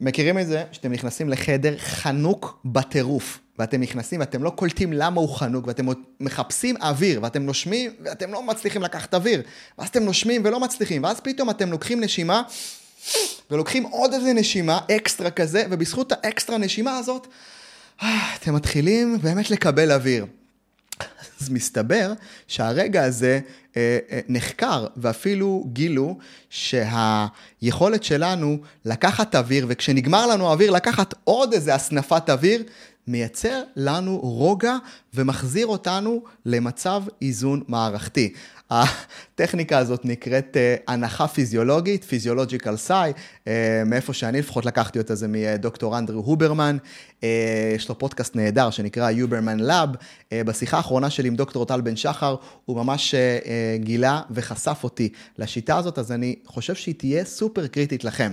מכירים את זה שאתם נכנסים לחדר חנוק בטירוף, ואתם נכנסים ואתם לא קולטים למה הוא חנוק, ואתם מחפשים אוויר, ואתם נושמים, ואתם לא מצליחים לקחת אוויר, ואז אתם נושמים ולא מצליחים, ואז פתאום אתם לוקחים נשימה, ולוקחים עוד איזה נשימה, אקסטרה כזה, ובזכות האקסטרה נשימה הזאת, אתם מתחילים באמת לקבל אוויר. אז מסתבר שהרגע הזה אה, אה, נחקר, ואפילו גילו שהיכולת שלנו לקחת אוויר, וכשנגמר לנו האוויר לקחת עוד איזה הסנפת אוויר, מייצר לנו רוגע ומחזיר אותנו למצב איזון מערכתי. הטכניקה הזאת נקראת אה, אנחה פיזיולוגית, physiological sigh, אה, מאיפה שאני לפחות לקחתי אותה זה מדוקטור אנדרו הוברמן, אה, יש לו פודקאסט נהדר שנקרא Huberman Lab, בשיחה האחרונה שלי עם דוקטור טל בן שחר, הוא ממש גילה וחשף אותי לשיטה הזאת, אז אני חושב שהיא תהיה סופר קריטית לכם.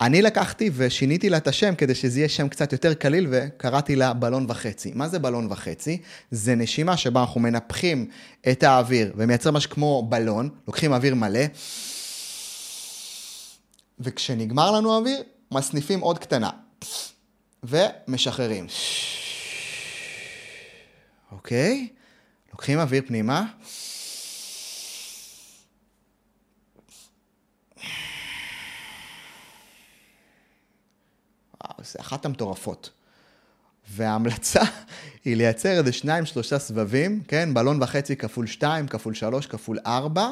אני לקחתי ושיניתי לה את השם כדי שזה יהיה שם קצת יותר קליל וקראתי לה בלון וחצי. מה זה בלון וחצי? זה נשימה שבה אנחנו מנפחים את האוויר ומייצר משהו כמו בלון, לוקחים אוויר מלא, וכשנגמר לנו האוויר, מסניפים עוד קטנה ומשחררים. אוקיי? לוקחים אוויר פנימה. זה אחת המטורפות. וההמלצה היא לייצר איזה שניים, שלושה סבבים, כן? בלון וחצי כפול שתיים, כפול שלוש, כפול ארבע,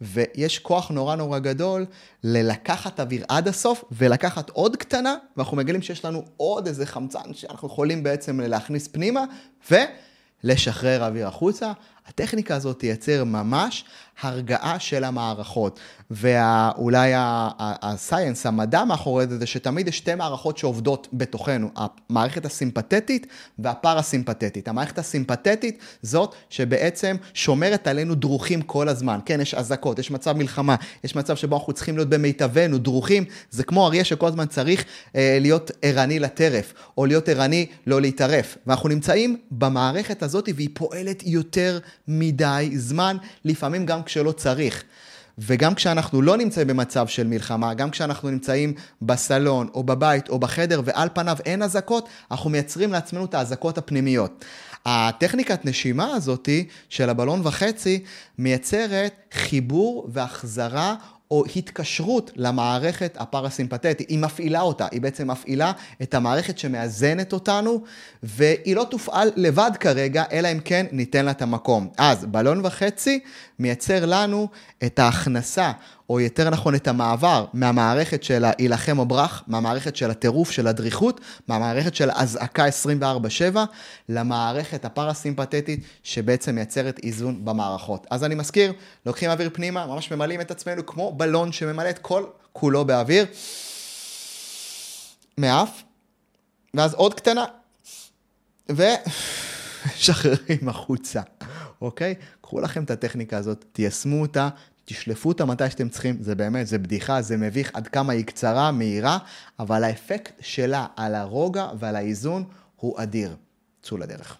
ויש כוח נורא נורא גדול ללקחת אוויר עד הסוף ולקחת עוד קטנה, ואנחנו מגלים שיש לנו עוד איזה חמצן שאנחנו יכולים בעצם להכניס פנימה, ולשחרר אוויר החוצה. הטכניקה הזאת תייצר ממש הרגעה של המערכות. ואולי הסייאנס, המדע מאחורי זה, זה שתמיד יש שתי מערכות שעובדות בתוכנו, המערכת הסימפתטית והפרסימפתטית. המערכת הסימפתטית זאת שבעצם שומרת עלינו דרוכים כל הזמן. כן, יש אזעקות, יש מצב מלחמה, יש מצב שבו אנחנו צריכים להיות במיטבנו, דרוכים. זה כמו אריה שכל הזמן צריך אה, להיות ערני לטרף, או להיות ערני לא להתערף. ואנחנו נמצאים במערכת הזאת והיא פועלת יותר מדי זמן, לפעמים גם כשלא צריך. וגם כשאנחנו לא נמצאים במצב של מלחמה, גם כשאנחנו נמצאים בסלון או בבית או בחדר ועל פניו אין אזעקות, אנחנו מייצרים לעצמנו את האזעקות הפנימיות. הטכניקת נשימה הזאתי של הבלון וחצי מייצרת חיבור והחזרה או התקשרות למערכת הפרסימפטית, היא מפעילה אותה, היא בעצם מפעילה את המערכת שמאזנת אותנו, והיא לא תופעל לבד כרגע, אלא אם כן ניתן לה את המקום. אז בלון וחצי מייצר לנו את ההכנסה או יותר נכון את המעבר מהמערכת של ההילחם או ברח, מהמערכת של הטירוף, של הדריכות, מהמערכת של אזעקה 24-7, למערכת הפרסימפטית שבעצם מייצרת איזון במערכות. אז אני מזכיר, לוקחים אוויר פנימה, ממש ממלאים את עצמנו כמו בלון שממלא את כל כולו באוויר, מאף, ואז עוד קטנה, ושחררים החוצה, אוקיי? קחו לכם את הטכניקה הזאת, תיישמו אותה, תשלפו אותה מתי שאתם צריכים, זה באמת, זה בדיחה, זה מביך עד כמה היא קצרה, מהירה, אבל האפקט שלה על הרוגע ועל האיזון הוא אדיר. צאו לדרך.